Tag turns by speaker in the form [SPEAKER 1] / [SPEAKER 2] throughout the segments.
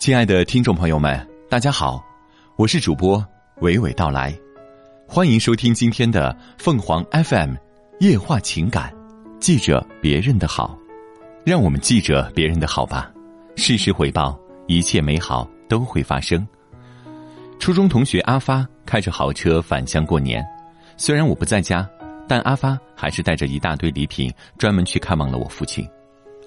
[SPEAKER 1] 亲爱的听众朋友们，大家好，我是主播娓娓道来，欢迎收听今天的凤凰 FM 夜话情感，记着别人的好，让我们记着别人的好吧，事实回报，一切美好都会发生。初中同学阿发开着豪车返乡过年，虽然我不在家，但阿发还是带着一大堆礼品专门去看望了我父亲。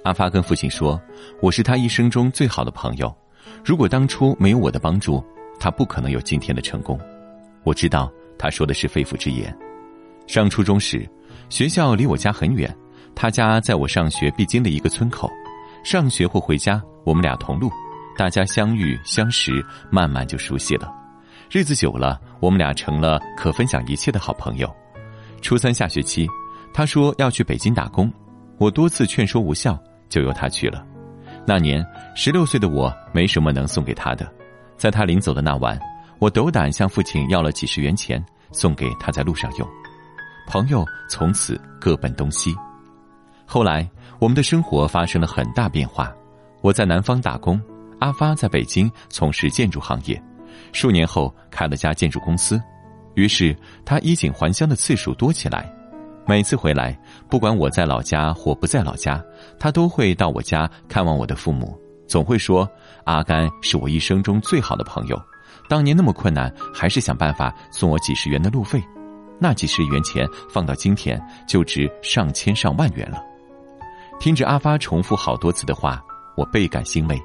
[SPEAKER 1] 阿发跟父亲说：“我是他一生中最好的朋友。”如果当初没有我的帮助，他不可能有今天的成功。我知道他说的是肺腑之言。上初中时，学校离我家很远，他家在我上学必经的一个村口。上学或回家，我们俩同路，大家相遇相识，慢慢就熟悉了。日子久了，我们俩成了可分享一切的好朋友。初三下学期，他说要去北京打工，我多次劝说无效，就由他去了。那年十六岁的我没什么能送给他的，在他临走的那晚，我斗胆向父亲要了几十元钱，送给他在路上用。朋友从此各奔东西。后来我们的生活发生了很大变化，我在南方打工，阿发在北京从事建筑行业，数年后开了家建筑公司，于是他衣锦还乡的次数多起来。每次回来，不管我在老家或不在老家，他都会到我家看望我的父母，总会说：“阿甘是我一生中最好的朋友，当年那么困难，还是想办法送我几十元的路费，那几十元钱放到今天就值上千上万元了。”听着阿发重复好多次的话，我倍感欣慰。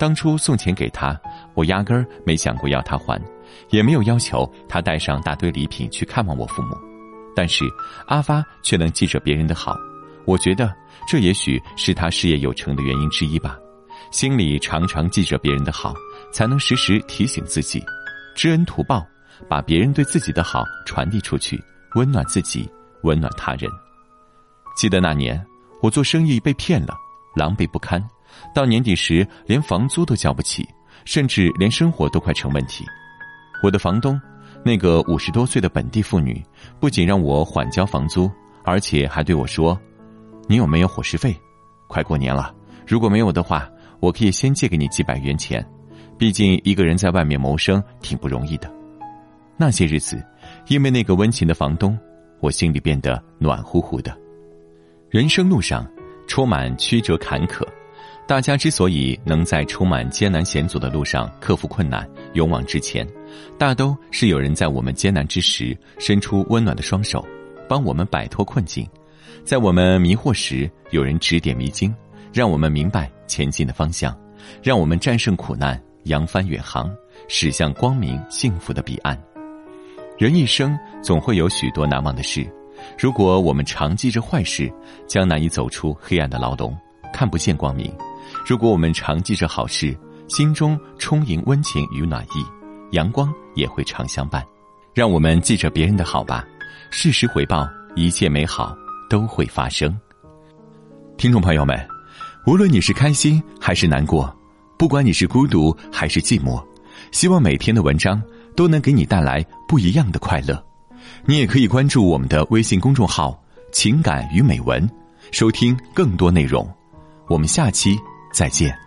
[SPEAKER 1] 当初送钱给他，我压根儿没想过要他还，也没有要求他带上大堆礼品去看望我父母。但是阿发却能记着别人的好，我觉得这也许是他事业有成的原因之一吧。心里常常记着别人的好，才能时时提醒自己，知恩图报，把别人对自己的好传递出去，温暖自己，温暖他人。记得那年我做生意被骗了，狼狈不堪，到年底时连房租都交不起，甚至连生活都快成问题。我的房东。那个五十多岁的本地妇女，不仅让我缓交房租，而且还对我说：“你有没有伙食费？快过年了，如果没有的话，我可以先借给你几百元钱。毕竟一个人在外面谋生挺不容易的。”那些日子，因为那个温情的房东，我心里变得暖乎乎的。人生路上充满曲折坎坷，大家之所以能在充满艰难险阻的路上克服困难，勇往直前。大都是有人在我们艰难之时伸出温暖的双手，帮我们摆脱困境；在我们迷惑时，有人指点迷津，让我们明白前进的方向，让我们战胜苦难，扬帆远航，驶向光明幸福的彼岸。人一生总会有许多难忘的事，如果我们常记着坏事，将难以走出黑暗的牢笼，看不见光明；如果我们常记着好事，心中充盈温情与暖意。阳光也会常相伴，让我们记着别人的好吧，适时回报，一切美好都会发生。听众朋友们，无论你是开心还是难过，不管你是孤独还是寂寞，希望每天的文章都能给你带来不一样的快乐。你也可以关注我们的微信公众号“情感与美文”，收听更多内容。我们下期再见。